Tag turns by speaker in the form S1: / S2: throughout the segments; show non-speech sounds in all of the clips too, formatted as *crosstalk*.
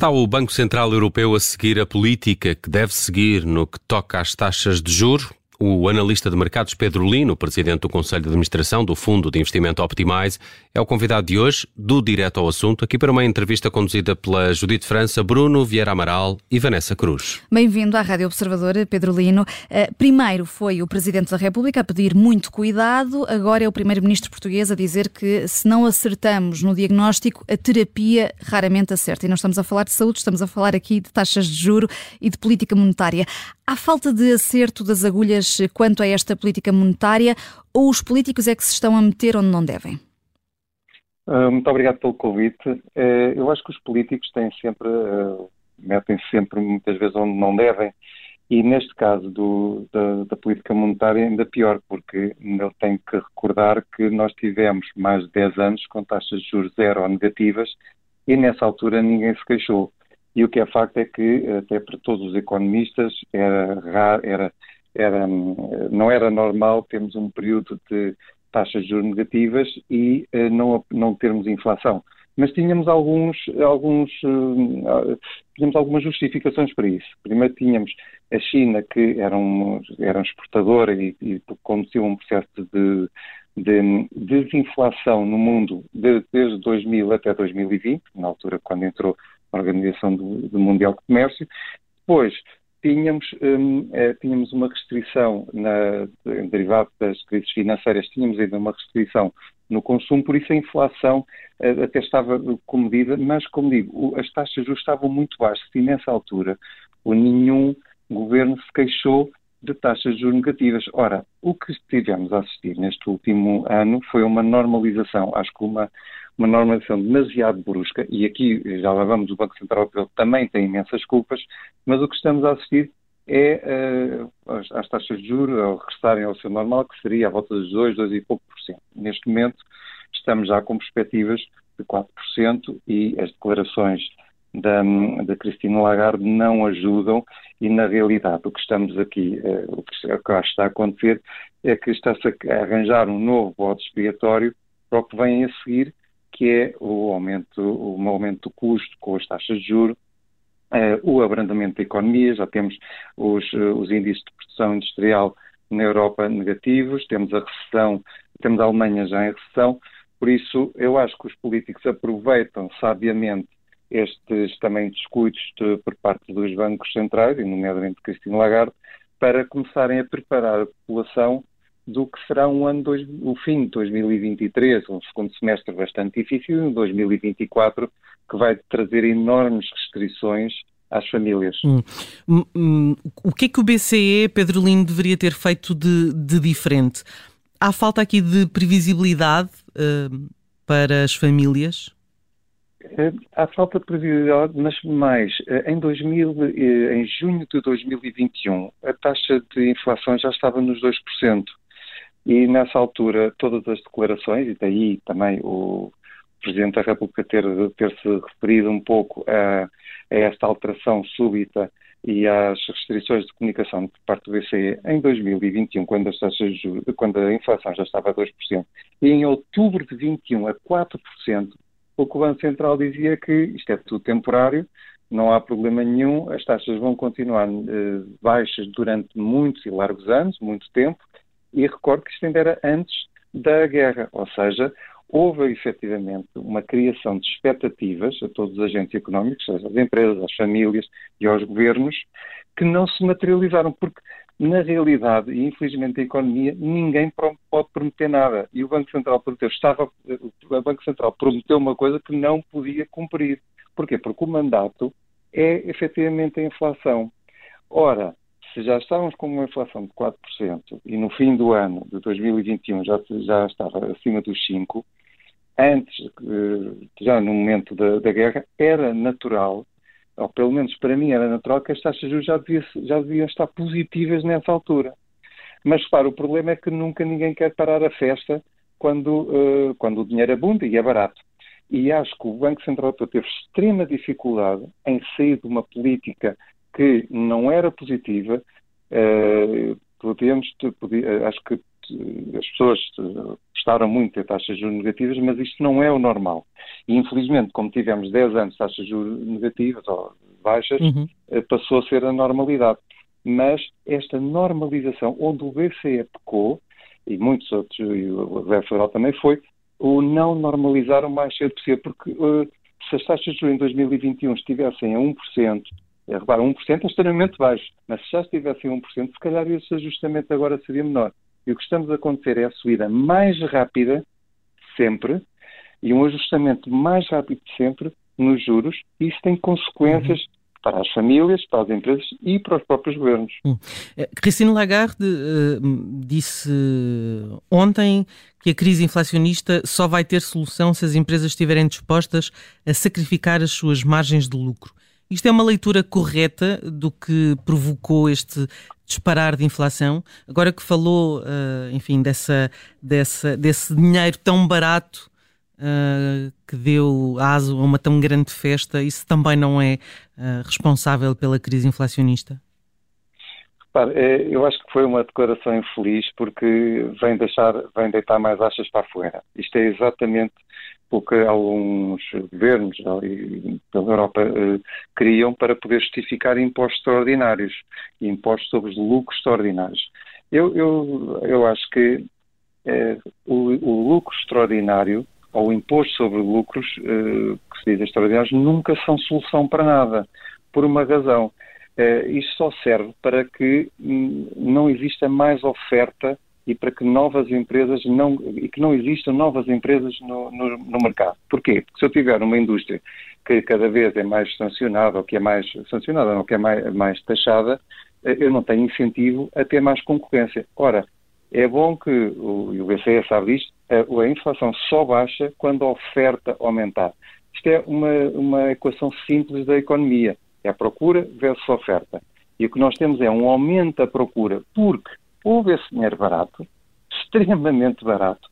S1: Está o Banco Central Europeu a seguir a política que deve seguir no que toca às taxas de juro? O analista de mercados Pedro Lino, presidente do Conselho de Administração do Fundo de Investimento Optimize, é o convidado de hoje do Direto ao Assunto, aqui para uma entrevista conduzida pela Judite França, Bruno Vieira Amaral e Vanessa Cruz.
S2: Bem-vindo à Rádio Observador, Pedro Lino. Uh, primeiro foi o Presidente da República a pedir muito cuidado, agora é o Primeiro-Ministro português a dizer que se não acertamos no diagnóstico, a terapia raramente acerta. E não estamos a falar de saúde, estamos a falar aqui de taxas de juro e de política monetária. Há falta de acerto das agulhas quanto a esta política monetária ou os políticos é que se estão a meter onde não devem?
S3: Ah, muito obrigado pelo convite. Eh, eu acho que os políticos têm sempre, ah, metem -se sempre muitas vezes onde não devem, e neste caso do, da, da, política monetária ainda pior, porque eu tenho que recordar que nós tivemos mais de 10 anos com taxas de juros zero ou negativas, e nessa altura ninguém se queixou. E o que é facto é que, até para todos os economistas, era, raro, era, era, não era normal termos um período de taxas de juros negativas e uh, não, não termos inflação. Mas tínhamos alguns, alguns, uh, tínhamos algumas justificações para isso. Primeiro tínhamos a China, que era um, era exportadora e, e conduziu um processo de, de desinflação no mundo de, desde 2000 até 2020, na altura quando entrou a Organização do, do Mundial de Comércio. Depois, tínhamos, um, eh, tínhamos uma restrição na, derivado das crises financeiras, tínhamos ainda uma restrição no consumo, por isso a inflação uh, até estava comedida, mas, como digo, as taxas de estavam muito baixas e nessa altura o nenhum governo se queixou de taxas de juros negativas. Ora, o que tivemos a assistir neste último ano foi uma normalização, acho que uma, uma normalização demasiado brusca, e aqui já lá vamos, o Banco Central Europeu também tem imensas culpas, mas o que estamos a assistir é uh, as, as, taxas de juros ao regressarem ao seu normal, que seria à volta dos 2, 2 e pouco por cento. Neste momento estamos já com perspectivas de 4% e as declarações da, da Cristina Lagarde não ajudam e, na realidade, o que estamos aqui, uh, o que está a acontecer é que está-se a arranjar um novo bode expiatório para o que vem a seguir, que é o aumento, o aumento do custo com as taxas de juros, uh, o abrandamento da economia, já temos os, uh, os índices de produção industrial na Europa negativos, temos a recessão, temos a Alemanha já em recessão, por isso eu acho que os políticos aproveitam sabiamente estes também descuidos de, por parte dos bancos centrais, e nomeadamente Cristina Lagarde, para começarem a preparar a população do que será um ano, dois, o fim de 2023, um segundo semestre bastante difícil, e um 2024 que vai trazer enormes restrições às famílias. Hum.
S4: Hum, hum, o que é que o BCE, Pedro Lino, deveria ter feito de, de diferente? Há falta aqui de previsibilidade uh, para as famílias?
S3: Eh, há falta de previsibilidade, mas mais, eh, em, 2000, eh, em junho de 2021, a taxa de inflação já estava nos 2%. E nessa altura, todas as declarações, e daí também o Presidente da República ter, ter se referido um pouco a, a esta alteração súbita e às restrições de comunicação por parte do BCE em 2021, quando, as taxas quando a inflação já estava a 2%, e em outubro de 21 a 4%, o que o Banco Central dizia que isto é tudo temporário, não há problema nenhum, as taxas vão continuar eh, baixas durante muitos e largos anos, muito tempo, e recordo que isto ainda era antes da guerra, ou seja, houve efetivamente uma criação de expectativas a todos os agentes económicos, às empresas, às famílias e aos governos, que não se materializaram, porque na realidade, e infelizmente a economia, ninguém pode prometer nada. E o Banco Central prometeu, estava, o Banco Central prometeu uma coisa que não podia cumprir. Porquê? Porque o mandato é efetivamente a inflação. Ora, se já estávamos com uma inflação de 4% e no fim do ano de 2021 já, já estava acima dos 5%, antes, eh, já no momento da, da guerra, era natural ou pelo menos para mim era natural, que as taxas de juros já, devia, já deviam estar positivas nessa altura. Mas, repara, o problema é que nunca ninguém quer parar a festa quando, uh, quando o dinheiro abunda e é barato. E acho que o Banco Central Europeu teve extrema dificuldade em sair de uma política que não era positiva. Podíamos, podia, acho que as pessoas gostaram muito de taxas de juros negativas, mas isto não é o normal. E, infelizmente, como tivemos 10 anos de taxas de juros negativas ou baixas, uhum. passou a ser a normalidade. Mas esta normalização, onde o BCE pecou, e muitos outros, e o Reserva Federal também foi, o não normalizar o mais cedo possível, porque uh, se as taxas de juros em 2021 estivessem a 1%, é, repara, 1% é extremamente baixo, mas se já estivessem a 1%, se calhar esse ajustamento agora seria menor. E o que estamos a acontecer é a subida mais rápida, sempre, e um ajustamento mais rápido sempre nos juros, e isso tem consequências uhum para as famílias, para as empresas e para os próprios governos. Hum.
S4: Eh, Christine Lagarde uh, disse ontem que a crise inflacionista só vai ter solução se as empresas estiverem dispostas a sacrificar as suas margens de lucro. Isto é uma leitura correta do que provocou este disparar de inflação? Agora que falou, uh, enfim, dessa, dessa, desse dinheiro tão barato uh, que deu aso a uma tão grande festa, isso também não é uh, responsável pela crise inflacionista?
S3: Repare, é, eu acho que foi uma declaração infeliz porque vem, deixar, vem deitar mais achas para fora. Isto é exatamente o que alguns governos pela Europa eh, criam para poder justificar impostos extraordinários, impostos sobre os lucros extraordinários. Eu, eu, eu acho que eh, o, o lucro extraordinário ao imposto sobre lucros, eh, que se diz extraordinários, nunca são solução para nada, por uma razão. Eh, isto só serve para que hum, não exista mais oferta e para que novas empresas não e que não existam novas empresas no, no, no, mercado. Porquê? Porque se eu tiver uma indústria que cada vez é mais sancionada ou que é mais sancionada ou que é mais, mais taxada, eh, eu não tenho incentivo a ter mais concorrência. Ora, é bom que, e o BCE sabe disto, a, a inflação só baixa quando a oferta aumentar. Isto é uma, uma equação simples da economia. É a procura versus a oferta. E o que nós temos é um aumento da procura, porque houve esse dinheiro barato, *laughs* extremamente barato.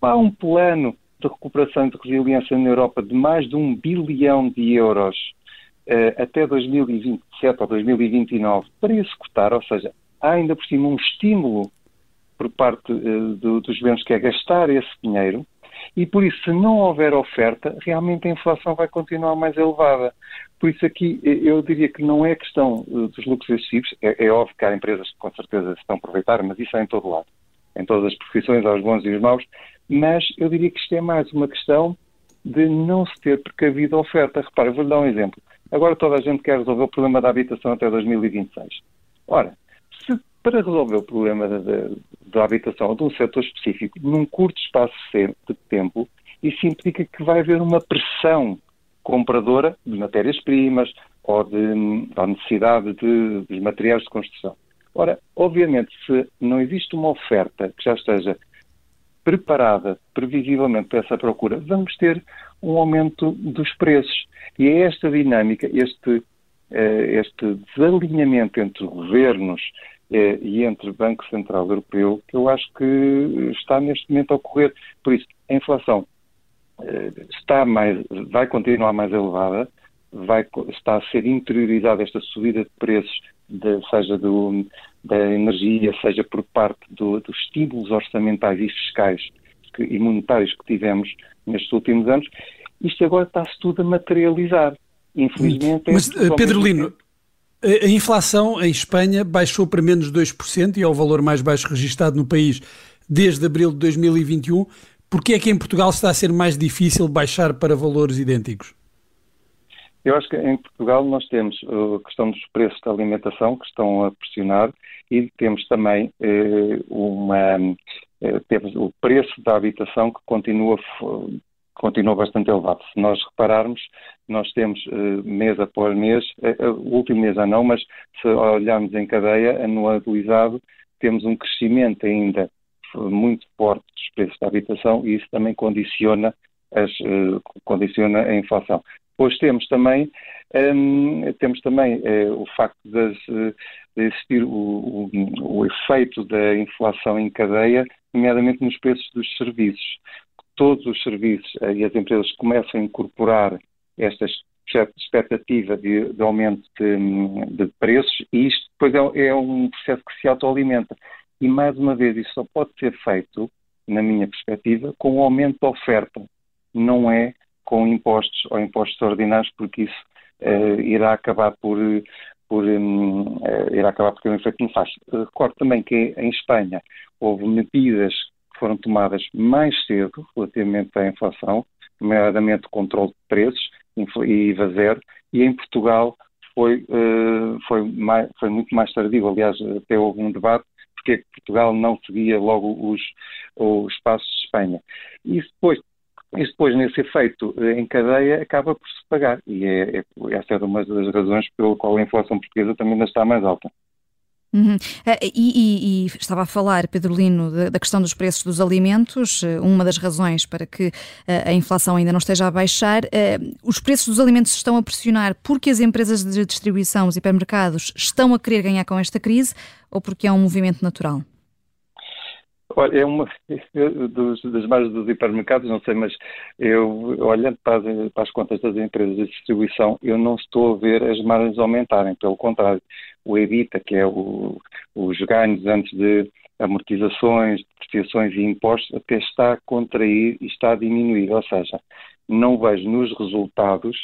S3: Há um plano de recuperação e de resiliência na Europa de mais de um bilhão de euros uh, até 2027 ou 2029 para executar, ou seja, há ainda por cima um estímulo por parte uh, do, dos governos que é gastar esse dinheiro e por isso, se não houver oferta, realmente a inflação vai continuar mais elevada. Por isso aqui eu diria que não é questão uh, dos lucros excessivos, é, é, óbvio que há empresas que com certeza se estão a aproveitar, mas isso é em todo lado, em todas as profissões, aos bons e aos maus, mas eu diria que isto é mais uma questão de não se ter precavido a oferta. Repara, eu vou-lhe dar um exemplo. Agora toda a gente quer resolver o problema da habitação até 2026. Ora, se para resolver o problema da, da, habitação de um setor específico num curto espaço de tempo, isso implica que vai haver uma pressão compradora de matérias-primas ou de, da necessidade de, de materiais de construção. Ora, obviamente, se não existe uma oferta que já esteja preparada previsivelmente para essa procura, vamos ter um aumento dos preços. E é esta dinâmica, este, eh, este desalinhamento entre governos e entre o Banco Central Europeu, que eu acho que está neste momento a ocorrer. Por isso, a inflação eh, está mais, vai continuar mais elevada, vai, está a ser interiorizada esta subida de preços, de, seja do, da energia, seja por parte do, dos estímulos orçamentais e fiscais que, e monetários que tivemos nestes últimos anos, isto agora está-se tudo a materializar. Infelizmente.
S5: Mas, é Pedro Lino, a inflação em Espanha baixou para menos 2% e é o valor mais baixo registado no país desde abril de 2021. Por que é que em Portugal está a ser mais difícil baixar para valores idênticos?
S3: Eu acho que em Portugal nós temos a questão dos preços da alimentação que estão a pressionar e temos também eh, uma, eh, temos o preço da habitação que continua continua bastante elevado. Se nós repararmos, nós temos uh, mês após mês, uh, o último mês já não, mas se olharmos em cadeia, anualizado, temos um crescimento ainda muito forte dos preços da habitação e isso também condiciona, as, uh, condiciona a inflação. Depois temos também, um, ehm, temos também o facto de, de existir o, o, o efeito da inflação em cadeia, nomeadamente nos preços dos serviços todos os serviços eh, e as empresas começam a incorporar esta expectativa de, de aumento de, de, preços e isto depois é, é, um processo que se autoalimenta. E, mais uma vez, isso só pode ser feito, na minha perspectiva, com o aumento da oferta, não é com impostos ou impostos ordinários, porque isso uh, irá acabar por, por um, uh, irá acabar por ter um efeito nefasto. Recordo também que em Espanha houve medidas foram tomadas mais cedo relativamente à inflação, nomeadamente controle de preços e IVA zero, e em Portugal foi, uh, foi, mais, foi muito mais tardio. Aliás, até houve um debate porque é Portugal não seguia logo os, os passos de Espanha. E depois, isso depois, nesse efeito eh, em cadeia, acaba por se pagar. E é, é, essa é uma das razões pela qual a inflação portuguesa também ainda está mais alta.
S2: Uhum. Eh, e, e, e, estava a falar, Pedro Lino, da, questão dos preços dos alimentos, eh, uma das razões para que a inflação ainda não esteja a baixar. Os preços dos alimentos estão a pressionar porque as empresas de distribuição, os hipermercados, estão a querer ganhar com esta crise ou porque é um movimento natural?
S3: Olha, é uma dos, das margens dos hipermercados, não sei, mas eu, olhando para as, para as, contas das empresas de distribuição, eu não estou a ver as margens aumentarem, pelo contrário, o EBITDA, que é o, os ganhos antes de amortizações, depreciações e impostos, até está a contrair e está a diminuir, ou seja, não vejo nos resultados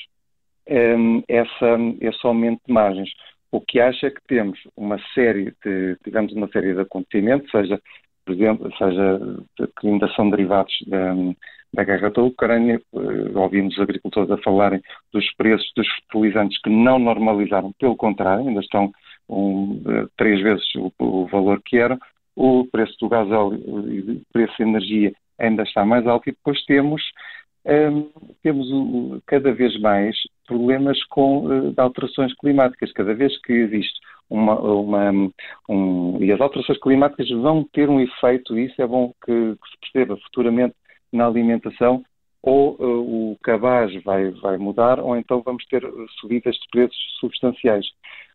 S3: um, essa, esse aumento de margens. O que acha é que temos uma série de, digamos, uma série de acontecimentos, seja por exemplo, seja que ainda são derivados da, da guerra da Ucrânia, eh, ouvimos os agricultores a falarem dos preços dos fertilizantes que não normalizaram, pelo contrário, ainda estão um, eh, três vezes o, o, valor que eram, o preço do gás óleo o preço de energia ainda está mais alto e depois temos, um, ehm, temos o, cada vez mais problemas com uh, alterações climáticas, cada vez que existe uma, uma um, e as alterações climáticas vão ter um efeito, e isso é bom que, que se perceba futuramente na alimentação, ou uh, o cabaz vai, vai mudar, ou então vamos ter subidas de preços substanciais.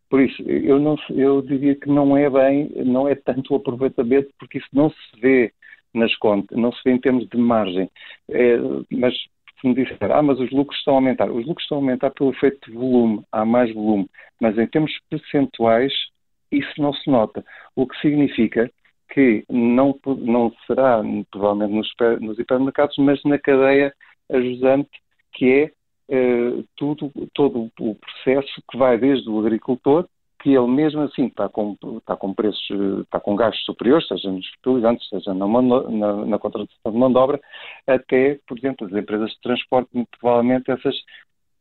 S3: Por isso, eu, não, eu diria que não é bem, não é tanto o aproveitamento, porque isso não se vê nas contas, não se vê em termos de margem. É, mas se me disser, ah, mas os lucros estão a aumentar. Os lucros estão a aumentar pelo efeito de volume, há mais volume. Mas em termos percentuais, isso não se nota. O que significa que não, não será, provavelmente, nos, nos hipermercados, mas na cadeia ajudante, que é eh, tudo, todo o processo que vai desde o agricultor que ele mesmo assim está com, está com preços, está com gastos superiores, seja nos fertilizantes, seja na, na, na contratação de mão de obra, até, por exemplo, as empresas de transporte, muito provavelmente essas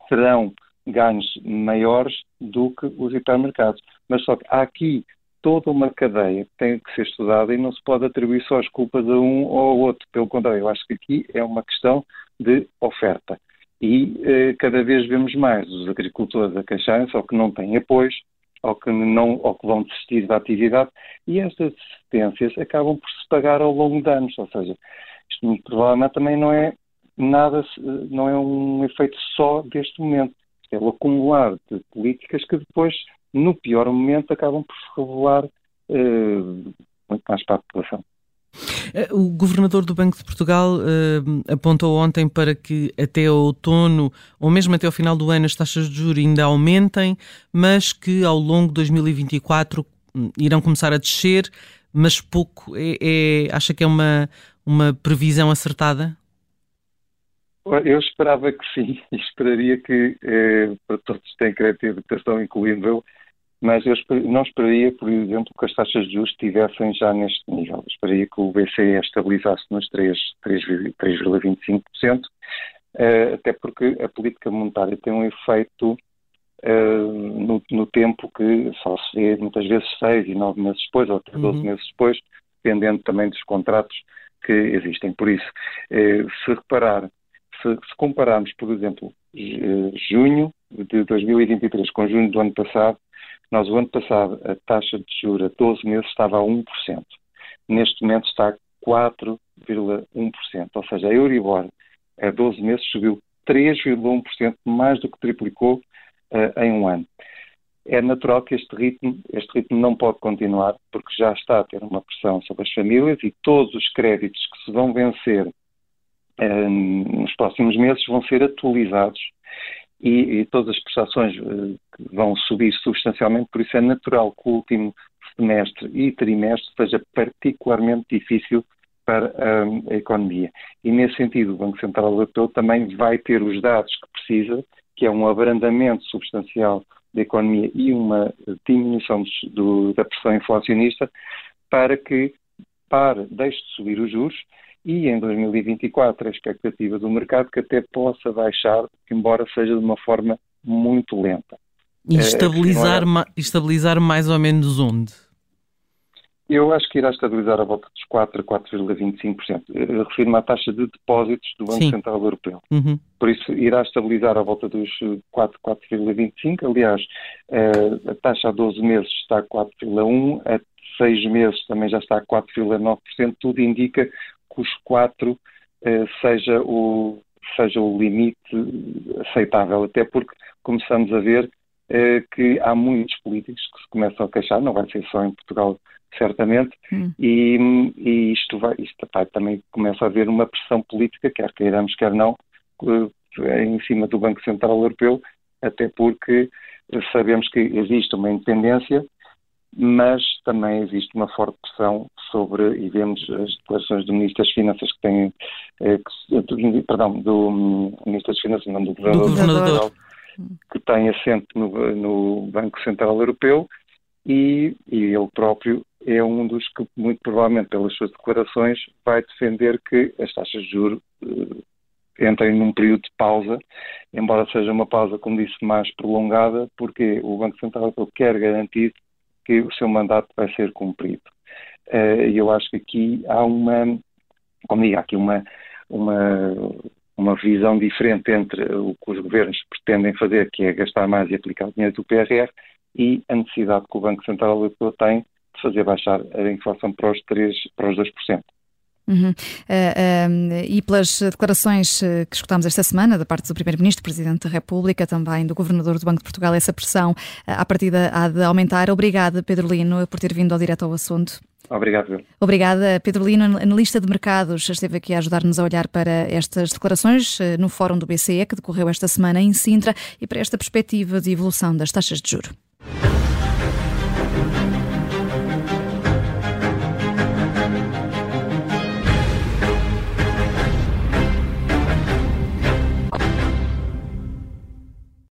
S3: serão ganhos maiores do que os hipermercados. Mas só que há aqui toda uma cadeia que tem que ser estudada e não se pode atribuir só as culpas a um ou ao outro. Pelo contrário, eu acho que aqui é uma questão de oferta. E eh, cada vez vemos mais os agricultores a queixarem-se ou que não têm apoios, ou que, não, ou que vão desistir da atividade, e estas desistências acabam por se pagar ao longo de anos, ou seja, isto muito provavelmente também não é nada, não é um efeito só deste momento, é o acumular de políticas que depois, no pior momento, acabam por se revelar eh, muito mais para a população.
S4: Eh, o governador do Banco de Portugal uh, apontou ontem para que até outono, ou mesmo até ao final do ano, as taxas de juros ainda aumentem, mas que ao longo de 2024 hum, irão começar a descer, mas pouco. É, é, acha que é uma, uma previsão acertada?
S3: Eu esperava que sim, *laughs* esperaria que, eh, para todos que têm crédito e educação, incluindo eu, mas eu não esperaria, por exemplo, que as taxas de juros estivessem já neste nível. Eu esperaria que o BCE estabilizasse nos 3,25%, eh, até porque a política monetária tem um efeito eh, no, no, tempo que só se vê muitas vezes seis e nove meses depois, ou até 12 uhum. meses depois, dependendo também dos contratos que existem. Por isso, eh, se reparar, se, se compararmos, por exemplo, junho de 2023 com junho do ano passado, nós, o ano passado, a taxa de juros a 12 meses estava a 1%. Neste momento está a 4,1%. Ou seja, a Euribor a 12 meses subiu 3,1%, mais do que triplicou uh, em um ano. É natural que este ritmo, este ritmo não pode continuar, porque já está a ter uma pressão sobre as famílias e todos os créditos que se vão vencer uh, nos próximos meses vão ser atualizados e, e todas as prestações uh, vão subir substancialmente, por isso é natural que o último semestre e trimestre seja particularmente difícil para a economia. E, nesse sentido, o Banco Central Europeu também vai ter os dados que precisa, que é um abrandamento substancial da economia e uma diminuição do, da pressão inflacionista, para que pare, deixe de subir os juros e em 2024 a expectativa do mercado que até possa baixar, embora seja de uma forma muito lenta.
S4: E estabilizar, é, estabilizar mais ou menos onde?
S3: Eu acho que irá estabilizar a volta dos 4 a 4,25%. Refiro-me à taxa de depósitos do Banco Sim. Central Europeu. Uhum. Por isso, irá estabilizar a volta dos 4, 4,25%. Aliás, eh, a taxa a 12 meses está a 4,1%, a 6 meses também já está a 4,9%. Tudo indica que os 4 eh, seja, o, seja o limite aceitável, até porque começamos a ver eh, que há muitos políticos que se começam a queixar, não vai ser só em Portugal certamente, hum. e, e, isto, vai, isto vai, também começa a haver uma pressão política, quer queiramos, quer não, eh, em cima do Banco Central Europeu, até porque sabemos que existe uma independência, mas também existe uma forte pressão sobre, e vemos as declarações do Ministro das Finanças que tem, eh, que, perdão, do hum, Ministro das Finanças, não do Governador, do governador. que tem assento no, no Banco Central Europeu, e, e ele próprio é um dos que, muito provavelmente, pelas suas declarações, vai defender que as taxas de juros uh, entrem num período de pausa, embora seja uma pausa, como disse, mais prolongada, porque o Banco Central Europeu quer garantir que o seu mandato vai ser cumprido. Eh, e eu acho que aqui há uma, como digo, há aqui uma, uma, uma visão diferente entre o que os governos pretendem fazer, que é gastar mais e aplicar o dinheiro do PRR, e a necessidade que o Banco Central Europeu tem de fazer baixar a inflação para os, 3, para os 2%.
S2: Uhum. Uh, uh, e pelas declarações eh, que escutámos esta semana da parte do Primeiro-Ministro, Presidente da República, também do Governador do Banco de Portugal, essa pressão uh, à partida há de aumentar. Obrigada, Pedro Lino, por ter vindo ao direto ao assunto.
S3: Obrigado.
S2: Obrigada, Pedro Lino, analista de mercados, esteve aqui a ajudar-nos a olhar para estas declarações no Fórum do BCE, que decorreu esta semana em Sintra, e para esta perspectiva de evolução das taxas de juro.